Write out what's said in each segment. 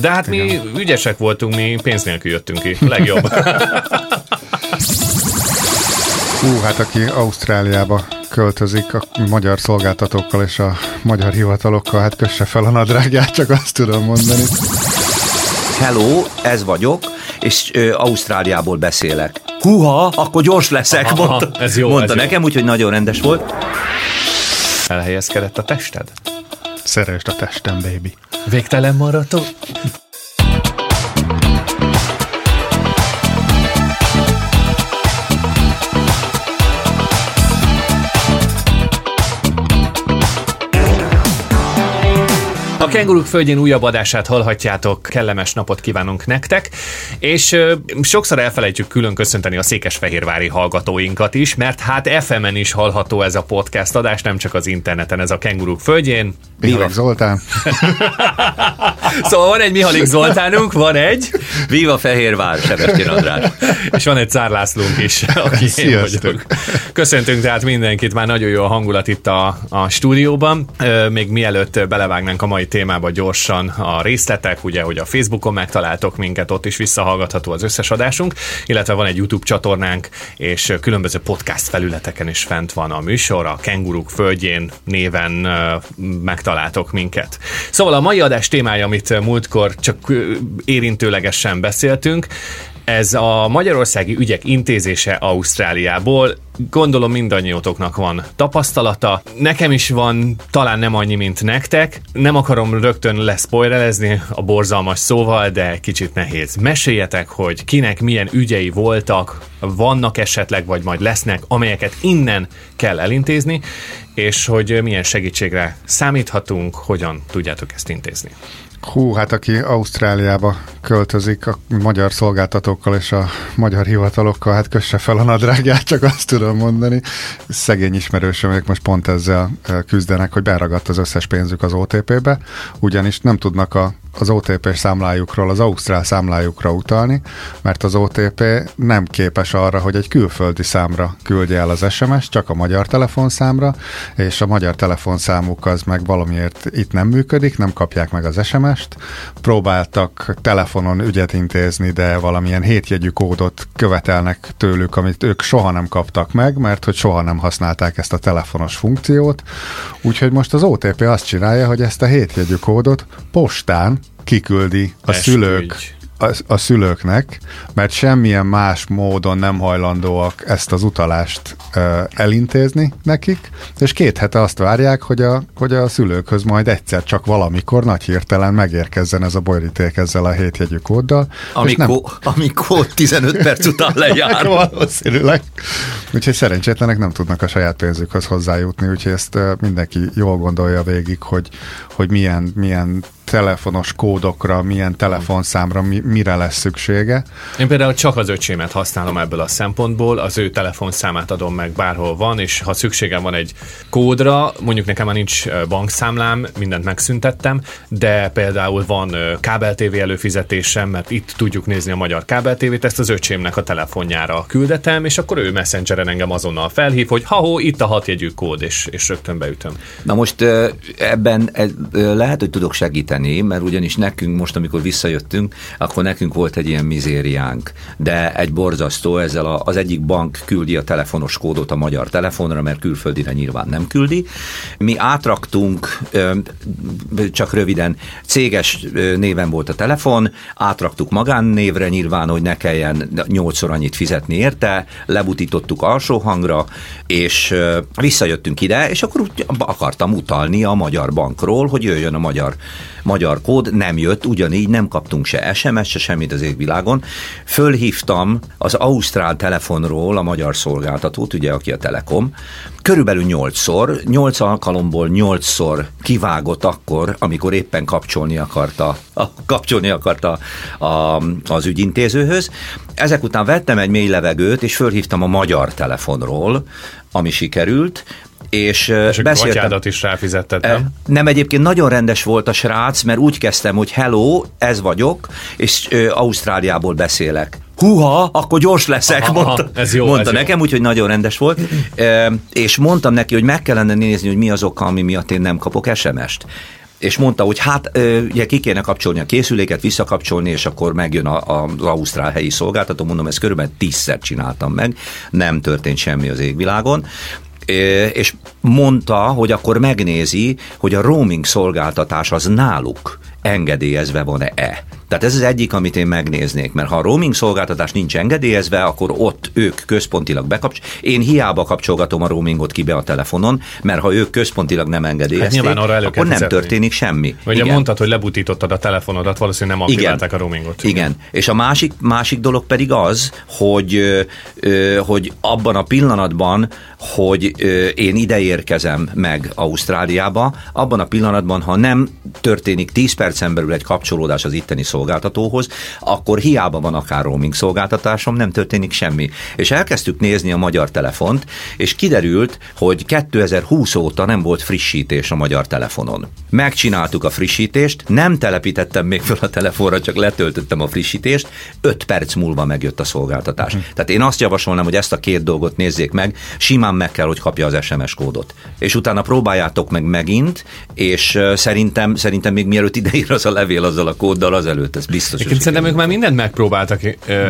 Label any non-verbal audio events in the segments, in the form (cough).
De hát mi Igen. ügyesek voltunk, mi pénz nélkül jöttünk ki. Legjobb. Hú, hát aki Ausztráliába költözik a magyar szolgáltatókkal és a magyar hivatalokkal, hát kösse fel a nadrágját, csak azt tudom mondani. Hello, ez vagyok, és ö, Ausztráliából beszélek. Huha, akkor gyors leszek, Aha, mondta, ez jó, mondta ez nekem, úgyhogy nagyon rendes volt. Elhelyezkedett a tested? Szeresd a testem, baby. Végtelen maraton? Kenguruk Földjén újabb adását hallhatjátok, kellemes napot kívánunk nektek, és ö, sokszor elfelejtjük külön köszönteni a székesfehérvári hallgatóinkat is, mert hát FM-en is hallható ez a podcast adás, nem csak az interneten, ez a Kenguruk Földjén. Mihalik Zoltán. (laughs) szóval van egy Mihalik Zoltánunk, van egy. Viva Fehérvár, Sebestén András. és van egy Cár Lászlónk is, aki én vagyok. Köszöntünk tehát mindenkit, már nagyon jó a hangulat itt a, a stúdióban. Még mielőtt belevágnánk a mai témába gyorsan a részletek, ugye, hogy a Facebookon megtaláltok minket, ott is visszahallgatható az összes adásunk, illetve van egy YouTube csatornánk, és különböző podcast felületeken is fent van a műsor, a Kenguruk Földjén néven megtaláltok minket. Szóval a mai adás témája, amit múltkor csak érintőlegesen beszéltünk, ez a magyarországi ügyek intézése Ausztráliából. Gondolom mindannyiótoknak van tapasztalata. Nekem is van, talán nem annyi, mint nektek. Nem akarom rögtön leszpoilerezni a borzalmas szóval, de kicsit nehéz. Meséljetek, hogy kinek milyen ügyei voltak, vannak esetleg, vagy majd lesznek, amelyeket innen kell elintézni, és hogy milyen segítségre számíthatunk, hogyan tudjátok ezt intézni. Hú, hát aki Ausztráliába költözik a magyar szolgáltatókkal és a magyar hivatalokkal, hát kösse fel a nadrágját, csak azt tudom mondani. Szegény ismerősöm, ők most pont ezzel küzdenek, hogy beragadt az összes pénzük az OTP-be, ugyanis nem tudnak a az OTP számlájukról az Ausztrál számlájukra utalni, mert az OTP nem képes arra, hogy egy külföldi számra küldje el az SMS, csak a magyar telefonszámra, és a magyar telefonszámuk az meg valamiért itt nem működik, nem kapják meg az SMS-t. Próbáltak telefonon ügyet intézni, de valamilyen hétjegyű kódot követelnek tőlük, amit ők soha nem kaptak meg, mert hogy soha nem használták ezt a telefonos funkciót. Úgyhogy most az OTP azt csinálja, hogy ezt a hétjegyű kódot postán kiküldi a Eskügy. szülők a, a szülőknek, mert semmilyen más módon nem hajlandóak ezt az utalást ö, elintézni nekik, és két hete azt várják, hogy a, hogy a szülőkhöz majd egyszer csak valamikor nagy hirtelen megérkezzen ez a boríték ezzel a hétjegyű kóddal. Amikor, nem... amikor 15 perc után (laughs) lejár. Valószínűleg. Úgyhogy szerencsétlenek nem tudnak a saját pénzükhöz hozzájutni, úgyhogy ezt mindenki jól gondolja végig, hogy, hogy milyen, milyen telefonos kódokra, milyen telefonszámra, mi, mire lesz szüksége. Én például csak az öcsémet használom ebből a szempontból, az ő telefonszámát adom meg bárhol van, és ha szükségem van egy kódra, mondjuk nekem már nincs bankszámlám, mindent megszüntettem, de például van kábel TV előfizetésem, mert itt tudjuk nézni a magyar kábel TV-t, ezt az öcsémnek a telefonjára küldetem, és akkor ő messengeren engem azonnal felhív, hogy ha itt a hatjegyű kód, és, és rögtön beütöm. Na most ebben lehet, hogy tudok segíteni segíteni, mert ugyanis nekünk most, amikor visszajöttünk, akkor nekünk volt egy ilyen mizériánk, de egy borzasztó, ezzel a, az egyik bank küldi a telefonos kódot a magyar telefonra, mert külföldire nyilván nem küldi. Mi átraktunk, csak röviden, céges néven volt a telefon, átraktuk magánnévre nyilván, hogy ne kelljen nyolcszor annyit fizetni érte, lebutítottuk alsó hangra, és visszajöttünk ide, és akkor akartam utalni a magyar bankról, hogy jöjjön a magyar magyar kód, nem jött, ugyanígy nem kaptunk se SMS, se semmit az égvilágon. Fölhívtam az Ausztrál telefonról a magyar szolgáltatót, ugye, aki a Telekom, körülbelül nyolcszor, nyolc alkalomból nyolcszor kivágott akkor, amikor éppen kapcsolni akarta, a, kapcsolni akarta a, az ügyintézőhöz. Ezek után vettem egy mély levegőt, és fölhívtam a magyar telefonról, ami sikerült, és, és beszéltem. is ráfizetted, nem? Nem, egyébként nagyon rendes volt a srác, mert úgy kezdtem, hogy hello, ez vagyok, és ö, Ausztráliából beszélek. Huha, akkor gyors leszek, aha, mondta, ez jó, mondta ez nekem, úgyhogy nagyon rendes volt. E, és mondtam neki, hogy meg kellene nézni, hogy mi az oka, ami miatt én nem kapok SMS-t és mondta, hogy hát ugye ki kéne kapcsolni a készüléket, visszakapcsolni, és akkor megjön a, a, az Ausztrál helyi szolgáltató. Mondom, ezt körülbelül tízszer csináltam meg, nem történt semmi az égvilágon és mondta, hogy akkor megnézi, hogy a roaming szolgáltatás az náluk engedélyezve van-e. Tehát ez az egyik, amit én megnéznék, mert ha a roaming szolgáltatás nincs engedélyezve, akkor ott ők központilag bekapcsolják. Én hiába kapcsolgatom a roamingot ki be a telefonon, mert ha ők központilag nem engedélyezték, hát arra akkor nem fizetni. történik semmi. Vagy Igen. mondtad, hogy lebutítottad a telefonodat, valószínűleg nem aktiválták a roamingot. Igen. Igen. És a másik, másik dolog pedig az, hogy, hogy abban a pillanatban, hogy én ide érkezem meg Ausztráliába, abban a pillanatban, ha nem történik 10 percen belül egy kapcsolódás az itteni szolgáltatóhoz, akkor hiába van akár roaming szolgáltatásom, nem történik semmi. És elkezdtük nézni a magyar telefont, és kiderült, hogy 2020 óta nem volt frissítés a magyar telefonon. Megcsináltuk a frissítést, nem telepítettem még fel a telefonra, csak letöltöttem a frissítést, 5 perc múlva megjött a szolgáltatás. Uh-huh. Tehát én azt javasolnám, hogy ezt a két dolgot nézzék meg, simán meg kell, hogy kapja az SMS kódot. És utána próbáljátok meg megint, és szerintem, szerintem még mielőtt ideír az a levél azzal a kóddal, az elő előtt, ez biztos. Én szerintem ők már mindent megpróbáltak,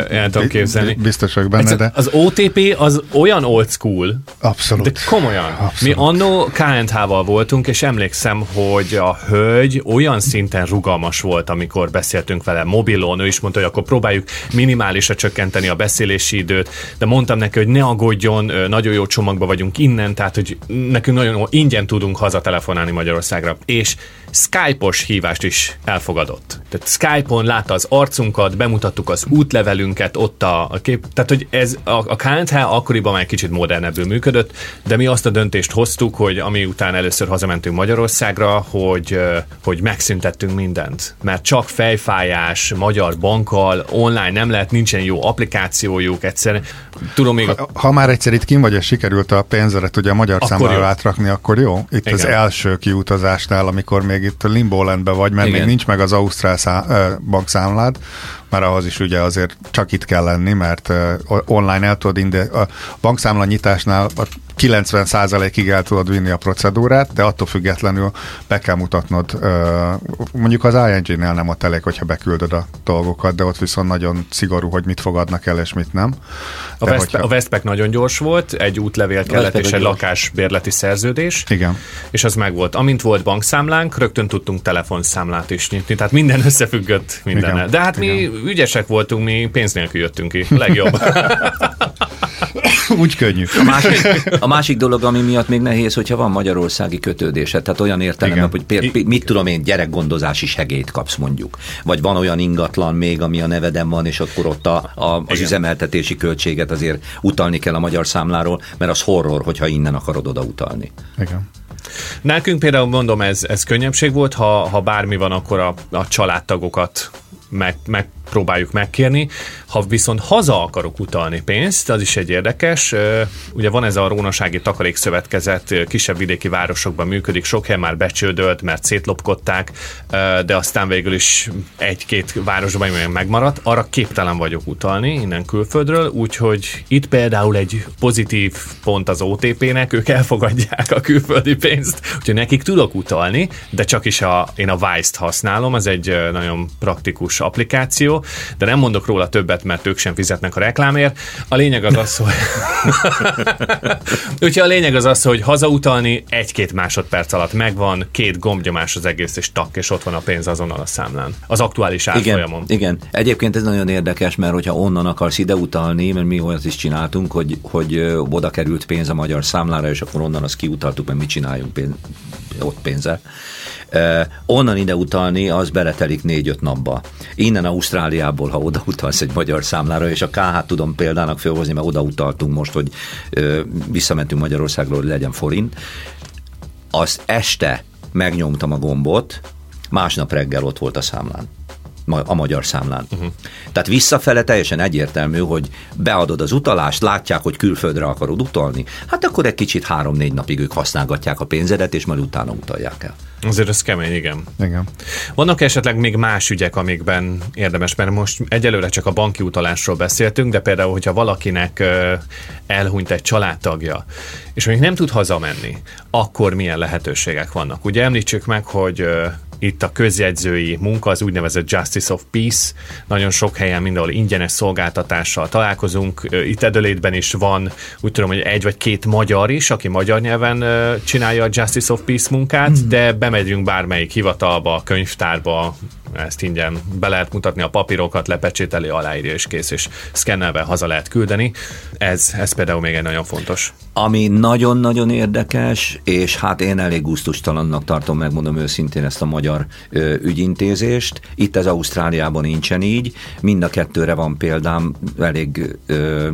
el tudom képzelni. Biztos vagyok benne, de... Az OTP az olyan old school. Abszolút. De komolyan. Abszolút. Mi annó KNH-val voltunk, és emlékszem, hogy a hölgy olyan szinten rugalmas volt, amikor beszéltünk vele mobilon, ő is mondta, hogy akkor próbáljuk minimálisra csökkenteni a beszélési időt, de mondtam neki, hogy ne aggódjon, nagyon jó csomagba vagyunk innen, tehát hogy nekünk nagyon ingyen tudunk hazatelefonálni Magyarországra. És Skype-os hívást is elfogadott. Tehát Skype-on látta az arcunkat, bemutattuk az útlevelünket, ott a, a kép, tehát hogy ez a, a KNH akkoriban már egy kicsit modernebbül működött, de mi azt a döntést hoztuk, hogy ami után először hazamentünk Magyarországra, hogy, hogy megszüntettünk mindent. Mert csak fejfájás, magyar bankkal, online nem lehet, nincsen jó applikációjuk, egyszerűen. Tudom még... Ha, ha már egyszer itt kim vagy, és sikerült a pénzeret ugye a magyar számlára átrakni, akkor jó. Itt Igen. az első kiutazásnál, amikor még itt a Limbolandben vagy, mert Igen. még nincs meg az Ausztrál szá- bankszámlád, mert ahhoz is ugye azért csak itt kell lenni, mert online el tudod inde, a bankszámla nyitásnál 90%-ig el tudod vinni a procedúrát, de attól függetlenül be kell mutatnod, mondjuk az ING-nél nem ott elég, hogyha beküldöd a dolgokat, de ott viszont nagyon szigorú, hogy mit fogadnak el és mit nem. A, West, hogyha... a Westpac nagyon gyors volt, egy útlevél kellett és egy lakásbérleti szerződés. Igen. És az meg volt. Amint volt bankszámlánk, rögtön tudtunk telefonszámlát is nyitni, tehát minden összefüggött minden. De hát Igen. mi ügyesek voltunk, mi pénz nélkül jöttünk ki. Legjobb. (laughs) (laughs) Úgy könnyű. A másik, a másik dolog, ami miatt még nehéz, hogyha van magyarországi kötődése, tehát olyan értelemben, hogy pér, mit tudom én, gyerekgondozási segélyt kapsz mondjuk. Vagy van olyan ingatlan még, ami a neveden van, és akkor ott a, a, az Igen. üzemeltetési költséget azért utalni kell a magyar számláról, mert az horror, hogyha innen akarod oda utalni. Igen. Nekünk például mondom, ez, ez könnyebbség volt, ha, ha bármi van, akkor a, a családtagokat meg, meg próbáljuk megkérni. Ha viszont haza akarok utalni pénzt, az is egy érdekes. Ugye van ez a Rónasági Takarékszövetkezet, kisebb vidéki városokban működik, sok hely már becsődölt, mert szétlopkodták, de aztán végül is egy-két városban megmaradt. Arra képtelen vagyok utalni innen külföldről, úgyhogy itt például egy pozitív pont az OTP-nek, ők elfogadják a külföldi pénzt, úgyhogy nekik tudok utalni, de csak is a, én a Vice-t használom, az egy nagyon praktikus applikáció, de nem mondok róla többet, mert ők sem fizetnek a reklámért. A lényeg az az, hogy... Úgyhogy a lényeg az az, hogy hazautalni egy-két másodperc alatt megvan, két gombnyomás az egész, és tak, és ott van a pénz azonnal a számlán. Az aktuális árfolyamon. Igen, igen. Egyébként ez nagyon érdekes, mert hogyha onnan akarsz ide utalni, mert mi olyat is csináltunk, hogy, hogy oda került pénz a magyar számlára, és akkor onnan azt kiutaltuk, mert mit csináljunk pénz, ott pénzzel. Onnan ide utalni, az beletelik négy-öt napba. Innen Ausztráliából, ha oda utalsz egy magyar számlára, és a KH tudom példának felhozni, mert oda utaltunk most, hogy visszamentünk Magyarországról, hogy legyen forint, az este megnyomtam a gombot, másnap reggel ott volt a számlán a magyar számlán. Uh-huh. Tehát visszafele teljesen egyértelmű, hogy beadod az utalást, látják, hogy külföldre akarod utalni, hát akkor egy kicsit három-négy napig ők használgatják a pénzedet, és majd utána utalják el. Azért ez kemény, igen. Igen. Vannak esetleg még más ügyek, amikben érdemes, mert most egyelőre csak a banki utalásról beszéltünk, de például, hogyha valakinek elhunyt egy családtagja, és még nem tud hazamenni, akkor milyen lehetőségek vannak? Ugye említsük meg, hogy itt a közjegyzői munka, az úgynevezett Justice of Peace. Nagyon sok helyen mindenhol ingyenes szolgáltatással találkozunk. Itt Edelétben is van, úgy tudom, hogy egy vagy két magyar is, aki magyar nyelven csinálja a Justice of Peace munkát, mm. de bemegyünk bármelyik hivatalba, könyvtárba, ezt ingyen be lehet mutatni a papírokat, lepecsételi, aláírja és kész, és szkennelve haza lehet küldeni. Ez, ez például még egy nagyon fontos. Ami nagyon-nagyon érdekes, és hát én elég gusztustalannak tartom, megmondom őszintén ezt a magyar ö, ügyintézést. Itt ez Ausztráliában nincsen így. Mind a kettőre van példám, elég ö,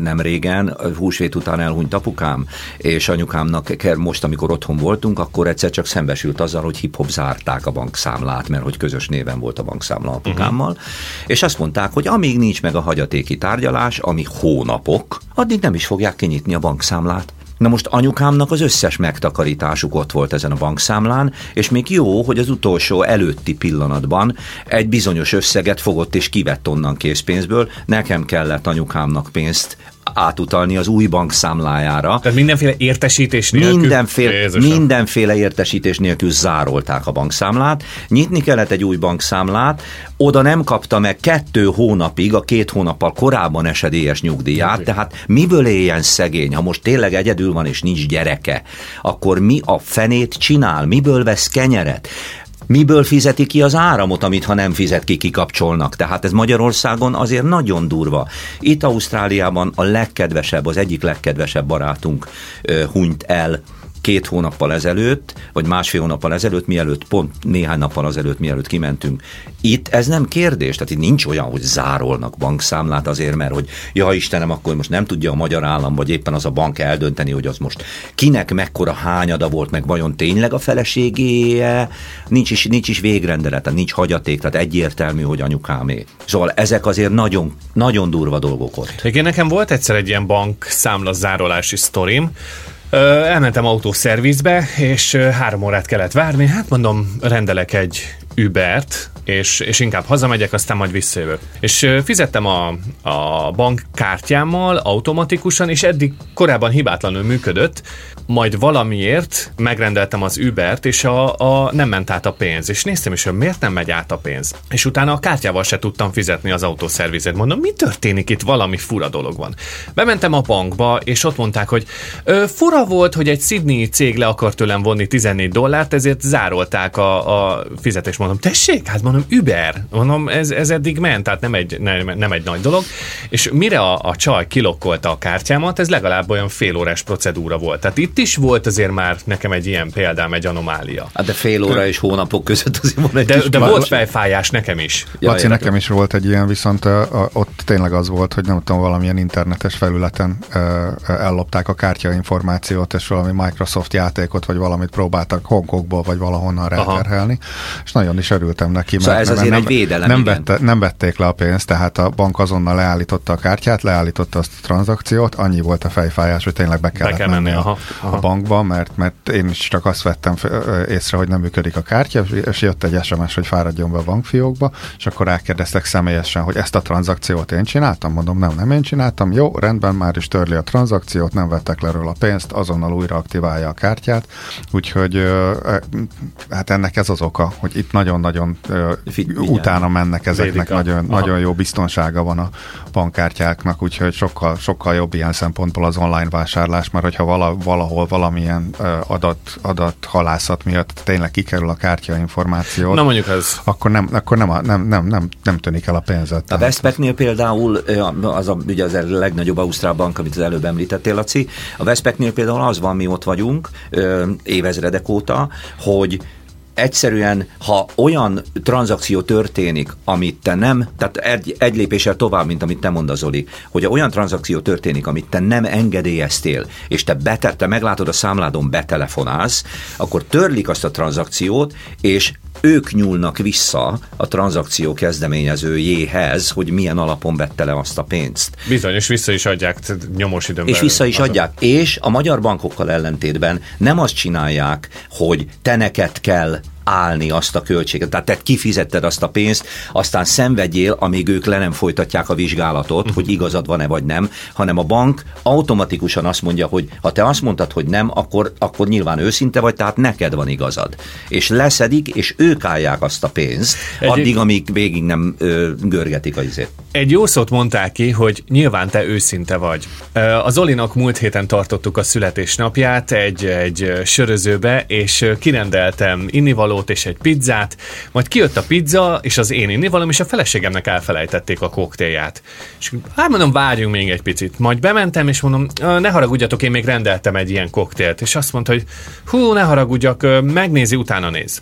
nem régen, húsvét után elhunyt apukám, és anyukámnak most, amikor otthon voltunk, akkor egyszer csak szembesült azzal, hogy hip-hop zárták a bankszámlát, mert hogy közös néven volt a bankszámla apukámmal, uh-huh. és azt mondták, hogy amíg nincs meg a hagyatéki tárgyalás, ami hónapok, addig nem is fogják kinyitni a bankszámlát. Na most anyukámnak az összes megtakarításuk ott volt ezen a bankszámlán, és még jó, hogy az utolsó előtti pillanatban egy bizonyos összeget fogott és kivett onnan készpénzből. Nekem kellett anyukámnak pénzt átutalni az új bank számlájára. Tehát mindenféle értesítés nélkül? Mindenféle, mindenféle értesítés nélkül zárolták a bankszámlát. Nyitni kellett egy új bankszámlát, oda nem kapta meg kettő hónapig, a két hónappal korábban esedélyes nyugdíját, okay. tehát miből éljen szegény, ha most tényleg egyedül van és nincs gyereke, akkor mi a fenét csinál, miből vesz kenyeret? Miből fizeti ki az áramot, amit ha nem fizet ki, kikapcsolnak. Tehát ez Magyarországon azért nagyon durva. Itt Ausztráliában a legkedvesebb, az egyik legkedvesebb barátunk hunyt el két hónappal ezelőtt, vagy másfél hónappal ezelőtt, mielőtt, pont néhány nappal ezelőtt, mielőtt kimentünk. Itt ez nem kérdés, tehát itt nincs olyan, hogy zárolnak bankszámlát azért, mert hogy ja Istenem, akkor most nem tudja a magyar állam, vagy éppen az a bank eldönteni, hogy az most kinek mekkora hányada volt, meg vajon tényleg a feleségéje, nincs is, nincs is végrendelet, nincs hagyaték, tehát egyértelmű, hogy anyukámé. Szóval ezek azért nagyon, nagyon durva dolgok ott. Igen, nekem volt egyszer egy ilyen bank számla zárolási sztorim, Elmentem autószervizbe, és három órát kellett várni. Hát mondom, rendelek egy Ubert, és, és inkább hazamegyek, aztán majd visszajövök. És fizettem a, a bankkártyámmal automatikusan, és eddig korábban hibátlanul működött, majd valamiért megrendeltem az Ubert, és a, a nem ment át a pénz. És néztem is, hogy miért nem megy át a pénz. És utána a kártyával se tudtam fizetni az autószervizet. Mondom, mi történik itt? Valami fura dolog van. Bementem a bankba, és ott mondták, hogy ö, fura volt, hogy egy Sydney cég le akart tőlem vonni 14 dollárt, ezért zárolták a, a fizetést. Mondom, tessék, hát mondom, Uber. Mondom, ez, ez eddig ment, tehát nem egy, nem, nem egy nagy dolog. És mire a, a csaj kilokkolta a kártyámat, ez legalább olyan fél órás procedúra volt. Tehát itt is volt azért már nekem egy ilyen példám, egy anomália. Hát de fél óra és hónapok között azért van egy De, de volt fejfájás nekem is. Ja, Laci, nekem is volt egy ilyen, viszont uh, ott tényleg az volt, hogy nem tudom, valamilyen internetes felületen uh, ellopták a kártyainformációt, és valami Microsoft játékot, vagy valamit próbáltak Hongkongból, vagy valahonnan ráterhelni, és nagyon is örültem neki. Szóval mert, ez azért nem, egy védelem, nem, vette, nem vették le a pénzt, tehát a bank azonnal leállította a kártyát, leállította azt a tranzakciót, annyi volt a fejfájás, hogy tényleg be kellett be kell menni, menni aha, aha. a bankba, mert, mert én is csak azt vettem észre, hogy nem működik a kártya, és jött egy SMS, hogy fáradjon be a bankfiókba, és akkor rákérdeztek személyesen, hogy ezt a tranzakciót én csináltam, mondom, nem, nem én csináltam, jó, rendben, már is törli a tranzakciót, nem vettek le róla a pénzt, azonnal újra aktiválja a kártyát, úgyhogy hát ennek ez az oka, hogy itt nagyon-nagyon utána mennek ezeknek, nagyon, nagyon jó biztonsága van a bankkártyáknak, úgyhogy sokkal, sokkal jobb ilyen szempontból az online vásárlás, mert hogyha vala, valahol valamilyen adat, adat halászat miatt tényleg kikerül a kártya információ, Na mondjuk ez. Akkor nem, akkor nem, nem, nem, nem, nem tűnik el a pénzet. A Westpacnél például, az a, ugye az a legnagyobb Ausztrál bank, amit az előbb említettél, Laci, a Westpacnél például az van, mi ott vagyunk évezredek óta, hogy egyszerűen, ha olyan tranzakció történik, amit te nem, tehát egy, egy lépéssel tovább, mint amit te mondasz, Zoli, hogy olyan tranzakció történik, amit te nem engedélyeztél, és te, bete, te meglátod a számládon, betelefonálsz, akkor törlik azt a tranzakciót, és ők nyúlnak vissza a tranzakció kezdeményezőjéhez, hogy milyen alapon vette le azt a pénzt. Bizony, és vissza is adják nyomos időn És vissza is adják. És a magyar bankokkal ellentétben nem azt csinálják, hogy te neked kell állni azt a költséget. Tehát te kifizetted azt a pénzt, aztán szenvedjél, amíg ők le nem folytatják a vizsgálatot, hogy igazad van-e vagy nem, hanem a bank automatikusan azt mondja, hogy ha te azt mondtad, hogy nem, akkor, akkor nyilván őszinte vagy, tehát neked van igazad. És leszedik, és ők állják azt a pénzt, Egy addig, amíg végig nem ö, görgetik a izét. Egy jó szót mondták ki, hogy nyilván te őszinte vagy. Az Olinak múlt héten tartottuk a születésnapját egy, egy sörözőbe, és kirendeltem innivaló innivalót és egy pizzát, majd kijött a pizza, és az én innivalom, és a feleségemnek elfelejtették a koktélját. És hát mondom, várjunk még egy picit. Majd bementem, és mondom, ne haragudjatok, én még rendeltem egy ilyen koktélt. És azt mondta, hogy hú, ne haragudjak, megnézi, utána néz.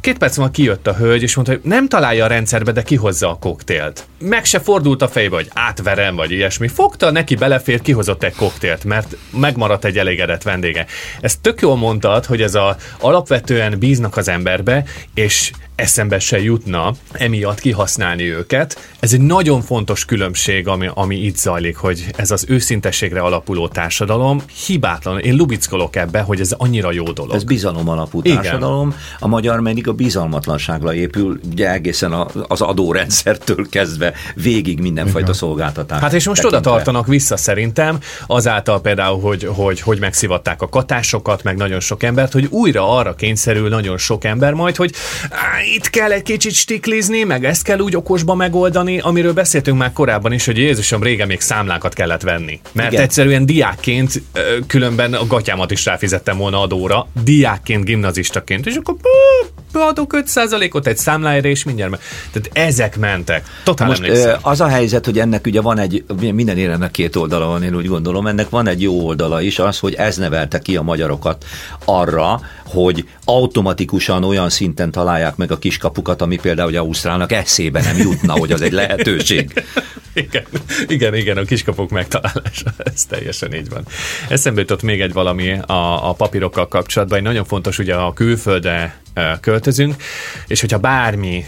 Két perc múlva kijött a hölgy, és mondta, hogy nem találja a rendszerbe, de kihozza a koktélt. Meg se fordult a fejbe, hogy átverem, vagy ilyesmi. Fogta, neki belefér, kihozott egy koktélt, mert megmaradt egy elégedett vendége. Ezt tök jól mondtad, hogy ez a alapvetően bíznak az emberbe, és eszembe se jutna emiatt kihasználni őket. Ez egy nagyon fontos különbség, ami, ami itt zajlik, hogy ez az őszintességre alapuló társadalom hibátlan. Én lubickolok ebbe, hogy ez annyira jó dolog. Ez bizalom alapú társadalom, Igen. a magyar pedig a bizalmatlanságra épül, ugye egészen a, az adórendszertől kezdve végig mindenfajta Igen. szolgáltatás. Hát és most tekintve. oda tartanak vissza szerintem, azáltal például, hogy, hogy, hogy megszivatták a katásokat, meg nagyon sok embert, hogy újra arra kényszerül nagyon sok ember majd, hogy itt kell egy kicsit stiklizni, meg ezt kell úgy okosba megoldani, amiről beszéltünk már korábban is, hogy Jézusom régen még számlákat kellett venni. Mert Igen. egyszerűen diákként különben a gatyámat is ráfizettem volna adóra, diákként, gimnazistaként, és akkor beadok 5%-ot egy számlájára, és mindjárt meg. Tehát ezek mentek. Totál Most emlékszem. az a helyzet, hogy ennek ugye van egy, minden éremnek két oldala van, én úgy gondolom, ennek van egy jó oldala is, az, hogy ez nevelte ki a magyarokat arra, hogy automatikusan olyan szinten találják meg a kiskapukat, ami például hogy Ausztrálnak eszébe nem jutna, hogy az egy lehetőség. (laughs) igen, igen, igen, a kiskapuk megtalálása, ez teljesen így van. Eszembe jutott még egy valami a, a papírokkal kapcsolatban, egy nagyon fontos, ugye a külföldre költözünk, és hogyha bármi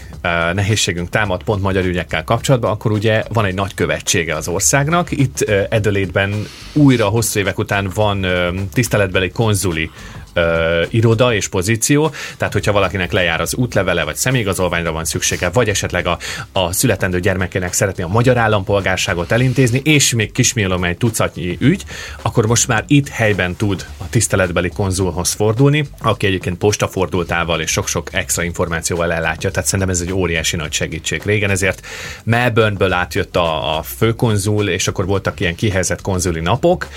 nehézségünk támad pont magyar ügyekkel kapcsolatban, akkor ugye van egy nagy követsége az országnak. Itt Edelétben újra hosszú évek után van tiszteletbeli konzuli ö, iroda és pozíció, tehát hogyha valakinek lejár az útlevele, vagy személyigazolványra van szüksége, vagy esetleg a, a születendő gyermekének szeretné a magyar állampolgárságot elintézni, és még kismélom egy tucatnyi ügy, akkor most már itt helyben tud a tiszteletbeli konzulhoz fordulni, aki egyébként postafordultával és sok-sok extra információval ellátja, tehát szerintem ez egy óriási nagy segítség. Régen ezért Melbourneből átjött a, a főkonzul, és akkor voltak ilyen kihelyezett konzuli napok,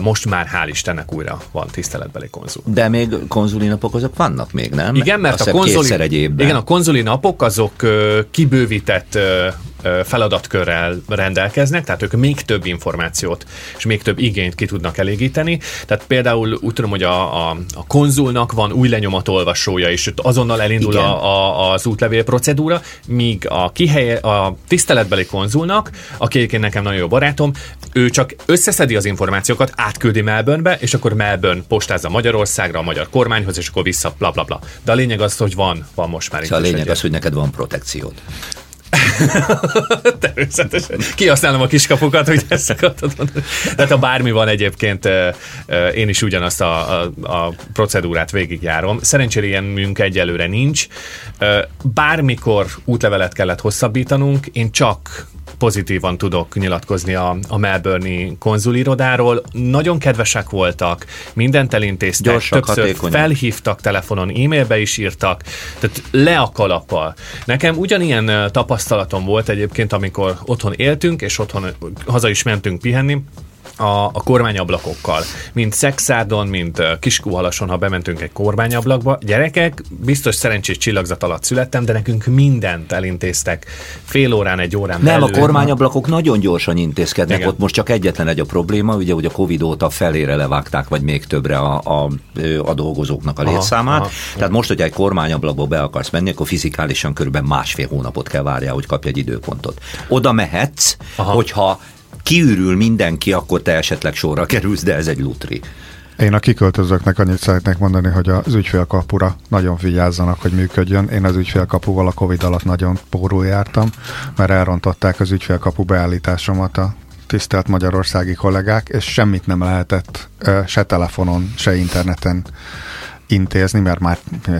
most már hál' Istennek újra van tiszteletbeli konzul. De még konzuli napok azok vannak még, nem? Igen, mert Azt a konzuli, igen, a konzuli napok azok kibővített feladatkörrel rendelkeznek, tehát ők még több információt és még több igényt ki tudnak elégíteni. Tehát például úgy tudom, hogy a, a, a konzulnak van új lenyomatolvasója, és azonnal elindul a, a, az útlevél procedúra, míg a, kihelye, a tiszteletbeli konzulnak, aki egyébként nekem nagyon jó barátom, ő csak összeszedi az információkat, átküldi Melbournebe, és akkor Melbourne postázza Magyarországra, a magyar kormányhoz, és akkor vissza, bla bla bla. De a lényeg az, hogy van, van most már. Szóval a lényeg az, hogy neked van protekciód. (laughs) Természetesen. Kihasználom a kiskapukat, hogy ezt akartad mondani. Tehát ha bármi van egyébként, én is ugyanazt a, a, a procedúrát végigjárom. Szerencsére ilyen műnk egyelőre nincs. Bármikor útlevelet kellett hosszabbítanunk, én csak pozitívan tudok nyilatkozni a, a Melbourne-i konzulirodáról. Nagyon kedvesek voltak, mindent elintéztek, Gyorsak, többször hatékonyan. felhívtak telefonon, e-mailbe is írtak, tehát le a kalappal. Nekem ugyanilyen tapasztalatom volt egyébként, amikor otthon éltünk, és otthon haza is mentünk pihenni, a, a kormányablakokkal. Mint Szexárdon, mint Kiskuhalason, ha bementünk egy kormányablakba. Gyerekek, biztos szerencsés csillagzat alatt születtem, de nekünk mindent elintéztek. Fél órán, egy órán Nem, belül. a kormányablakok nagyon gyorsan intézkednek. Igen. Ott most csak egyetlen egy a probléma, ugye, hogy a Covid óta felére levágták, vagy még többre a, a, a dolgozóknak a létszámát. Aha, aha. Tehát most, hogy egy kormányablakba be akarsz menni, akkor fizikálisan körülbelül másfél hónapot kell várjál, hogy kapj egy időpontot. Oda mehetsz, aha. hogyha kiürül mindenki, akkor te esetleg sorra kerülsz, de ez egy lutri. Én a kiköltözőknek annyit szeretnék mondani, hogy az ügyfélkapura nagyon vigyázzanak, hogy működjön. Én az ügyfélkapuval a Covid alatt nagyon pórul jártam, mert elrontották az ügyfélkapu beállításomat a tisztelt magyarországi kollégák, és semmit nem lehetett se telefonon, se interneten intézni, mert már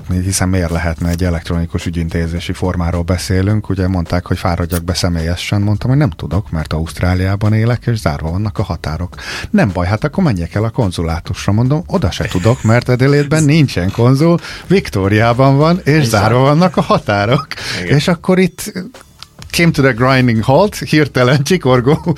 hiszen miért lehetne egy elektronikus ügyintézési formáról beszélünk, ugye mondták, hogy fáradjak be személyesen, mondtam, hogy nem tudok, mert Ausztráliában élek, és zárva vannak a határok. Nem baj, hát akkor menjek el a konzulátusra, mondom, oda se tudok, mert Edelétben nincsen konzul, Viktóriában van, és zárva vannak a határok. Igen. És akkor itt came to the grinding halt, hirtelen csikorgó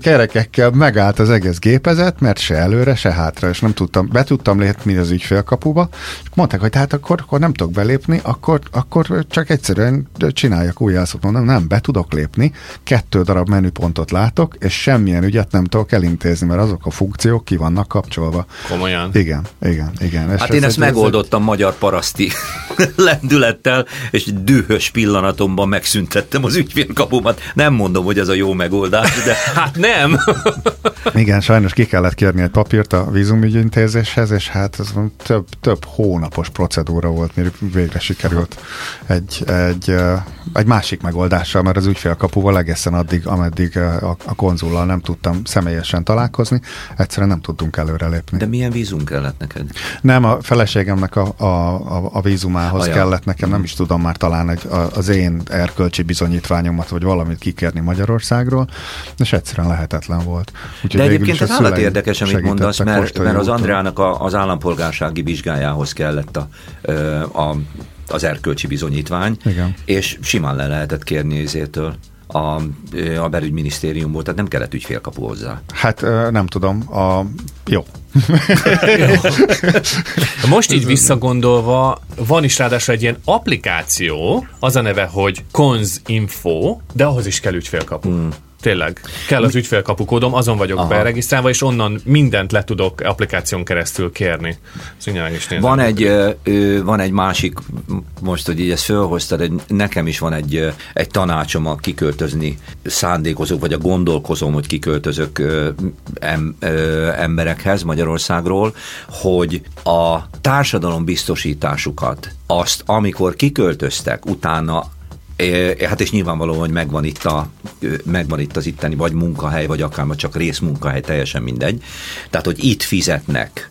kerekekkel megállt az egész gépezet, mert se előre, se hátra, és nem tudtam, be tudtam lépni az ügyfélkapuba, és mondták, hogy hát akkor, akkor nem tudok belépni, akkor, akkor csak egyszerűen csináljak új jelszót. Mondom, nem, be tudok lépni, kettő darab menüpontot látok, és semmilyen ügyet nem tudok elintézni, mert azok a funkciók ki vannak kapcsolva. Komolyan? Igen, igen, igen. És hát én ezt megoldottam egy... magyar paraszti (laughs) lendülettel, és dühös pillanatomban megszüntettem betettem az ügyfélkapumat. Nem mondom, hogy ez a jó megoldás, de... hát nem! (laughs) Igen, sajnos ki kellett kérni egy papírt a vízumügyintézéshez, és hát ez több, több hónapos procedúra volt, mire végre sikerült egy, egy, egy másik megoldással, mert az ügyfélkapuval egészen addig, ameddig a, a konzullal nem tudtam személyesen találkozni, egyszerűen nem tudtunk előrelépni. De milyen vízum kellett neked? Nem, a feleségemnek a, a, a, a vízumához Ajaj. kellett nekem, nem is tudom már talán egy, az én erkölcsi bizonyítványomat, vagy valamit kikérni Magyarországról, és egyszerűen lehetetlen volt. Úgyhogy De egyébként ez állat érdekes, amit mondasz, mert, mert az Andrának a, az állampolgársági vizsgájához kellett a, a, az erkölcsi bizonyítvány, Igen. és simán le lehetett kérni ezétől a, a belügyminisztériumból, tehát nem kellett ügyfélkapu hozzá. Hát nem tudom, a, jó. Most így visszagondolva, van is ráadásul egy ilyen applikáció, az a neve, hogy Info, de ahhoz is kell ügyfélkapu. Hmm. Tényleg. Kell az ügyfélkapukódom, azon vagyok Aha. beregisztrálva, és onnan mindent le tudok applikáción keresztül kérni. is van egy, ö, van egy másik, most, hogy így ezt felhoztad, egy, nekem is van egy, egy tanácsom a kiköltözni szándékozók, vagy a gondolkozom, hogy kiköltözök ö, em, ö, emberekhez Magyarországról, hogy a társadalom biztosításukat azt, amikor kiköltöztek, utána Hát és nyilvánvalóan, hogy megvan itt, a, megvan itt az itteni vagy munkahely, vagy akár csak részmunkahely, teljesen mindegy. Tehát, hogy itt fizetnek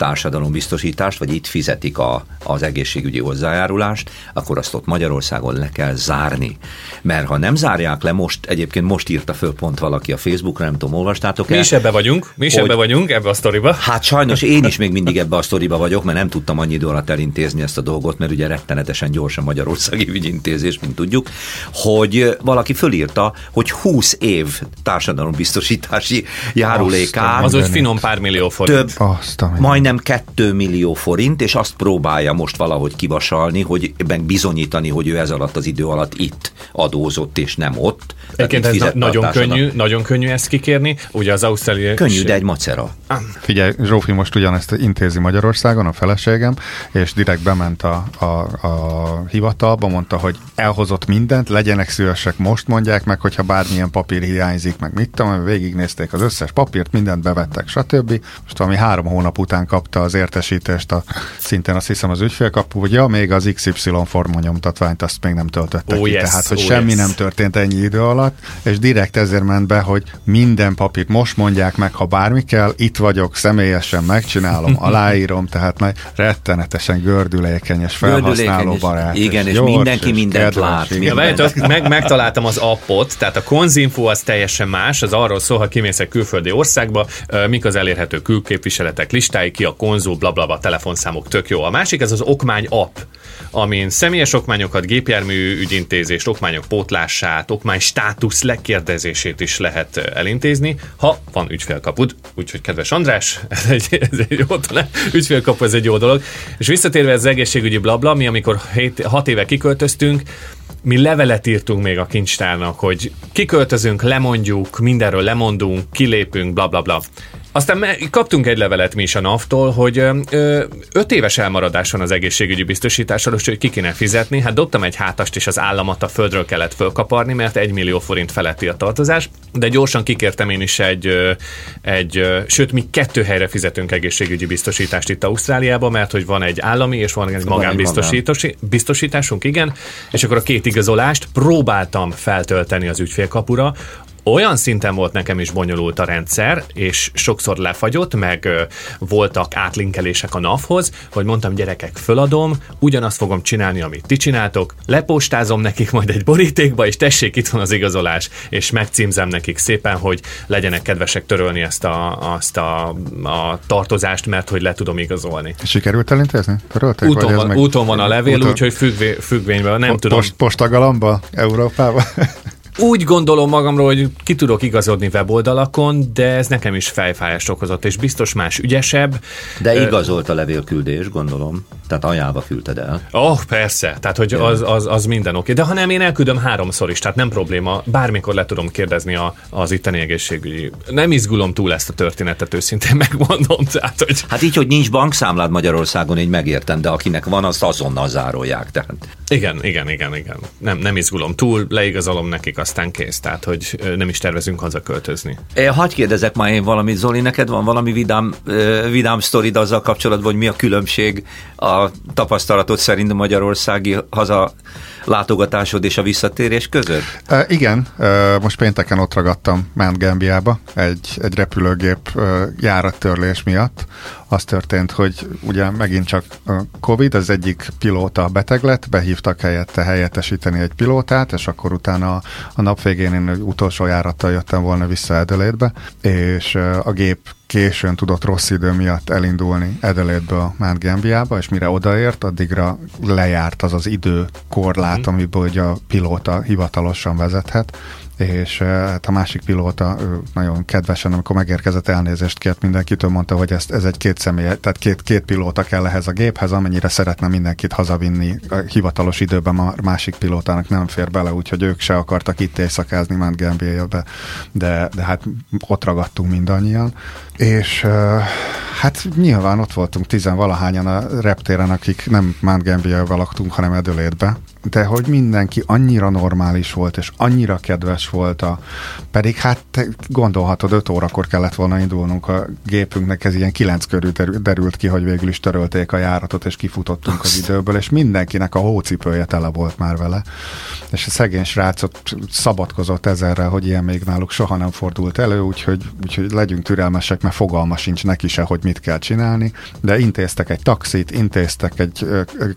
társadalombiztosítást, vagy itt fizetik a, az egészségügyi hozzájárulást, akkor azt ott Magyarországon le kell zárni. Mert ha nem zárják le, most egyébként most írta föl pont valaki a Facebookra, nem tudom, olvastátok Mi is ebbe vagyunk, mi is hogy, ebbe vagyunk, ebbe a sztoriba. Hát sajnos én is még mindig (laughs) ebbe a sztoriba vagyok, mert nem tudtam annyi idő alatt elintézni ezt a dolgot, mert ugye rettenetesen gyorsan magyarországi ügyintézés, mint tudjuk, hogy valaki fölírta, hogy 20 év társadalombiztosítási járulékár. Az, hogy finom pár millió forint. Több, Azt, majdnem majdnem 2 millió forint, és azt próbálja most valahogy kivasalni, hogy ebben bizonyítani, hogy ő ez alatt az idő alatt itt adózott, és nem ott. Egyébként ez na- nagyon könnyű, nagyon könnyű ezt kikérni. Ugye az ausztráliai... Könnyű, de egy macera. Figyelj, Zsófi most ugyanezt intézi Magyarországon, a feleségem, és direkt bement a, a, a hivatalba, mondta, hogy elhozott mindent, legyenek szívesek, most mondják meg, hogyha bármilyen papír hiányzik, meg mit tudom, végignézték az összes papírt, mindent bevettek, stb. Most valami három hónap után kap kapta az értesítést, a, szintén azt hiszem az ügyfélkapu, hogy ja, még az XY formanyomtatványt azt még nem töltötte oh, ki. Yes, Tehát, hogy oh, semmi yes. nem történt ennyi idő alatt, és direkt ezért ment be, hogy minden papírt most mondják meg, ha bármi kell, itt vagyok, személyesen megcsinálom, (laughs) aláírom, tehát meg rettenetesen gördülékeny és felhasználó barát. Igen, és, és mindenki és mindent lát. Mindent. Ja, meg, megtaláltam az appot, tehát a konzinfo az teljesen más, az arról szól, ha kimész egy külföldi országba, mik az elérhető külképviseletek listái, ki a konzul, blablabla, telefonszámok, tök jó. A másik ez az okmány app, amin személyes okmányokat, gépjármű ügyintézést, okmányok pótlását, okmány státusz lekérdezését is lehet elintézni, ha van ügyfélkapud. Úgyhogy kedves András, (laughs) ez egy, ez egy jó talán, ügyfélkapu, ez egy jó dolog. És visszatérve az egészségügyi blabla, mi amikor 6 éve kiköltöztünk, mi levelet írtunk még a kincstárnak, hogy kiköltözünk, lemondjuk, mindenről lemondunk, kilépünk, bla bla bla. Aztán kaptunk egy levelet mi is a NAV-tól, hogy ö, öt éves elmaradás van az egészségügyi biztosítással, hogy ki kéne fizetni. Hát dobtam egy hátast, és az államat a földről kellett fölkaparni, mert egy millió forint feletti a tartozás, de gyorsan kikértem én is egy, egy sőt, mi kettő helyre fizetünk egészségügyi biztosítást itt Ausztráliában, mert hogy van egy állami és van egy magánbiztosításunk, igen, és akkor a két igazolást próbáltam feltölteni az ügyfélkapura, olyan szinten volt nekem is bonyolult a rendszer, és sokszor lefagyott, meg ö, voltak átlinkelések a NAV-hoz, hogy mondtam, gyerekek, föladom, ugyanazt fogom csinálni, amit ti csináltok, lepostázom nekik majd egy borítékba, és tessék, itt van az igazolás, és megcímzem nekik szépen, hogy legyenek kedvesek törölni ezt a, azt a, a tartozást, mert hogy le tudom igazolni. Sikerült elintézni? Törölték, úton, van, meg... úton van a levél, úgyhogy függvé, függvényben, nem po- tudom. Post, postagalamba Európába? (laughs) Úgy gondolom magamról, hogy ki tudok igazodni weboldalakon, de ez nekem is fejfájást okozott, és biztos más ügyesebb. De igazolt a levélküldés, gondolom. Tehát ajánlva küldted el. Oh, persze. Tehát, hogy az, az, az minden oké. De ha nem, én elküldöm háromszor is, tehát nem probléma. Bármikor le tudom kérdezni a, az itteni egészségügyi. Nem izgulom túl ezt a történetet, őszintén megmondom. Tehát, hogy... Hát így, hogy nincs bankszámlád Magyarországon, így megértem, de akinek van, azt azonnal zárolják. Tehát. Igen, igen, igen, igen. Nem, nem izgulom túl, leigazolom nekik, aztán kész. Tehát, hogy nem is tervezünk hazaköltözni. É, kérdezek már én valamit, Zoli, neked van valami vidám, vidám sztorid azzal kapcsolatban, hogy mi a különbség a tapasztalatod szerint a magyarországi haza látogatásod és a visszatérés között? E, igen, e, most pénteken ott ragadtam Mount Gambiába egy, egy repülőgép e, járattörlés miatt. Az történt, hogy ugye megint csak Covid, az egyik pilóta beteg lett, behívtak helyette helyettesíteni egy pilótát, és akkor utána a, a nap végén én utolsó járattal jöttem volna vissza Edelétbe, és a gép későn tudott rossz idő miatt elindulni Edelétből Mount Gambiába, és mire odaért, addigra lejárt az az időkorlát, mm. amiből ugye a pilóta hivatalosan vezethet, és hát a másik pilóta nagyon kedvesen, amikor megérkezett elnézést kért mindenkitől, mondta, hogy ezt, ez egy két személy, tehát két, két pilóta kell ehhez a géphez, amennyire szeretne mindenkit hazavinni a hivatalos időben a másik pilótának nem fér bele, úgyhogy ők se akartak itt éjszakázni Mount Gambier-be, de, de hát ott ragadtunk mindannyian, és hát nyilván ott voltunk tizenvalahányan a reptéren, akik nem Mount Gambier-be laktunk, hanem Edölétbe, de hogy mindenki annyira normális volt, és annyira kedves volt, a, pedig hát te gondolhatod, 5 órakor kellett volna indulnunk a gépünknek, ez ilyen 9 körül derült ki, hogy végül is törölték a járatot, és kifutottunk az időből, és mindenkinek a hócipője tele volt már vele, és a szegény srácot szabadkozott ezerrel, hogy ilyen még náluk soha nem fordult elő, úgyhogy, úgyhogy legyünk türelmesek, mert fogalma sincs neki se, hogy mit kell csinálni, de intéztek egy taxit, intéztek egy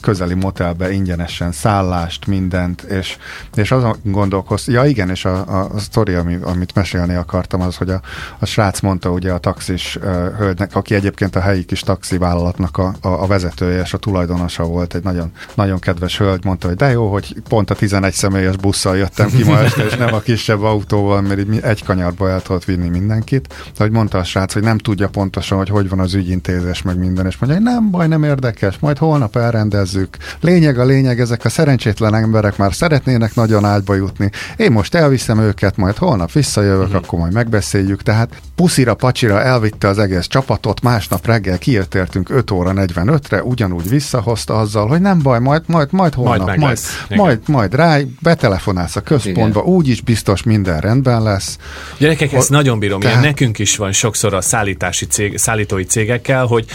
közeli motelbe ingyenesen száll szállást, mindent, és, és azon gondolkoztam, ja igen, és a, a, a sztori, ami, amit mesélni akartam, az, hogy a, a srác mondta ugye a taxis uh, hölgynek, aki egyébként a helyi kis taxivállalatnak a, a, a vezetője és a tulajdonosa volt, egy nagyon, nagyon kedves hölgy, mondta, hogy de jó, hogy pont a 11 személyes busszal jöttem ki ma este, és nem a kisebb autóval, mert így egy kanyarba el tudott vinni mindenkit. De hogy mondta a srác, hogy nem tudja pontosan, hogy hogy van az ügyintézés, meg minden, és mondja, hogy nem baj, nem érdekes, majd holnap elrendezzük. Lényeg a lényeg, ezek a szerencsés szerencsétlen emberek már szeretnének nagyon ágyba jutni. Én most elviszem őket, majd holnap visszajövök, uh-huh. akkor majd megbeszéljük. Tehát puszira, pacsira elvitte az egész csapatot, másnap reggel kiértünk 5 óra 45-re, ugyanúgy visszahozta azzal, hogy nem baj, majd, majd, majd holnap, majd, majd, majd, majd rá, betelefonálsz a központba, Igen. úgyis biztos minden rendben lesz. Gyerekek, ezt o, nagyon bírom, tehát... ilyen nekünk is van sokszor a szállítási cég, szállítói cégekkel, hogy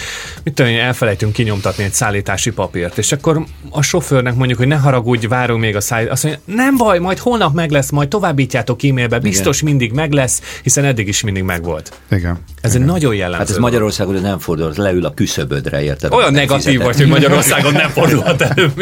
mit tudom, elfelejtünk kinyomtatni egy szállítási papírt, és akkor a sofőrnek mondjuk, hogy ne harag haragudj, várunk még a száj. Azt mondja, nem baj, majd holnap meg lesz, majd továbbítjátok e-mailbe, biztos Igen. mindig meg lesz, hiszen eddig is mindig megvolt. Igen. Ez Igen. egy nagyon jellemző. Hát ez Magyarországon nem fordul, leül a küszöbödre, érted? Olyan negatív vagy, hogy Magyarországon nem fordulhat elő.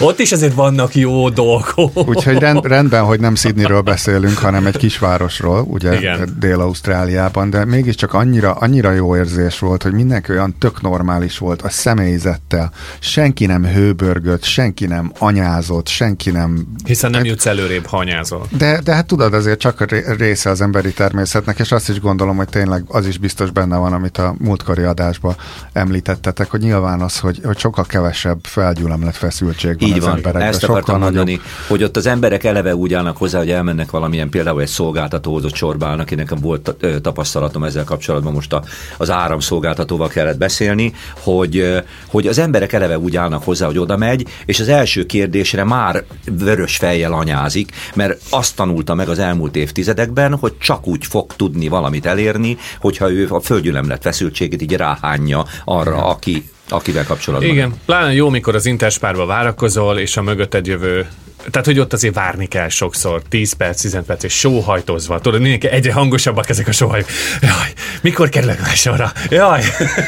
Ott is azért vannak jó dolgok. Úgyhogy rend, rendben, hogy nem Sydneyről beszélünk, hanem egy kisvárosról, ugye Igen. Dél-Ausztráliában, de mégiscsak annyira, annyira jó érzés volt, hogy mindenki olyan tök normális volt a személyzettel. Senki nem hőbörgött, senki nem anyázott, hanyázott, senki nem... Hiszen nem jutsz előrébb, hanyázol. De, de hát tudod, azért csak a része az emberi természetnek, és azt is gondolom, hogy tényleg az is biztos benne van, amit a múltkori adásban említettetek, hogy nyilván az, hogy, hogy sokkal kevesebb felgyülemlet feszültség van Így az van, emberekben. ezt akartam mondani, nagyobb... hogy ott az emberek eleve úgy állnak hozzá, hogy elmennek valamilyen például egy szolgáltatóhoz, ott sorba állnak, én nekem volt tapasztalatom ezzel kapcsolatban, most a, az áramszolgáltatóval kellett beszélni, hogy, hogy az emberek eleve úgy állnak hozzá, hogy oda megy, és az első kérdésre már vörös fejjel anyázik, mert azt tanulta meg az elmúlt évtizedekben, hogy csak úgy fog tudni valamit elérni, hogyha ő a földgyülemlet feszültségét így ráhányja arra, aki akivel kapcsolatban. Igen, pláne jó, mikor az interspárba várakozol, és a mögötted jövő tehát, hogy ott azért várni kell sokszor, 10 perc, 15 perc, és sóhajtozva. Tudod, mindenki egyre hangosabbak ezek a sóhajok. Jaj, mikor kerülök már sorra? Jaj.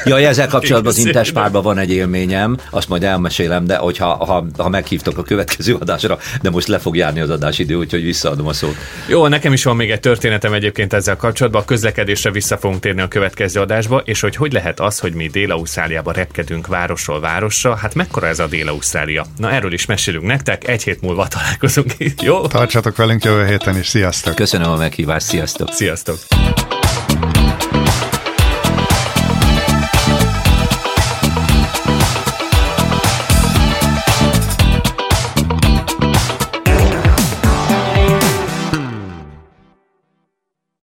Jaj, ezzel kapcsolatban az Intespárban van egy élményem, azt majd elmesélem, de hogyha ha, ha meghívtok a következő adásra, de most le fog járni az adásidő, úgyhogy visszaadom a szót. Jó, nekem is van még egy történetem egyébként ezzel kapcsolatban. A közlekedésre vissza fogunk térni a következő adásba, és hogy hogy lehet az, hogy mi Dél-Ausztráliába repkedünk városról városra, hát mekkora ez a Dél-Ausztrália? Na erről is mesélünk nektek, egy hét múlva hamarobb találkozunk. Jó? Tartsatok velünk jövő héten is. Sziasztok! Köszönöm a meghívást. Sziasztok! Sziasztok!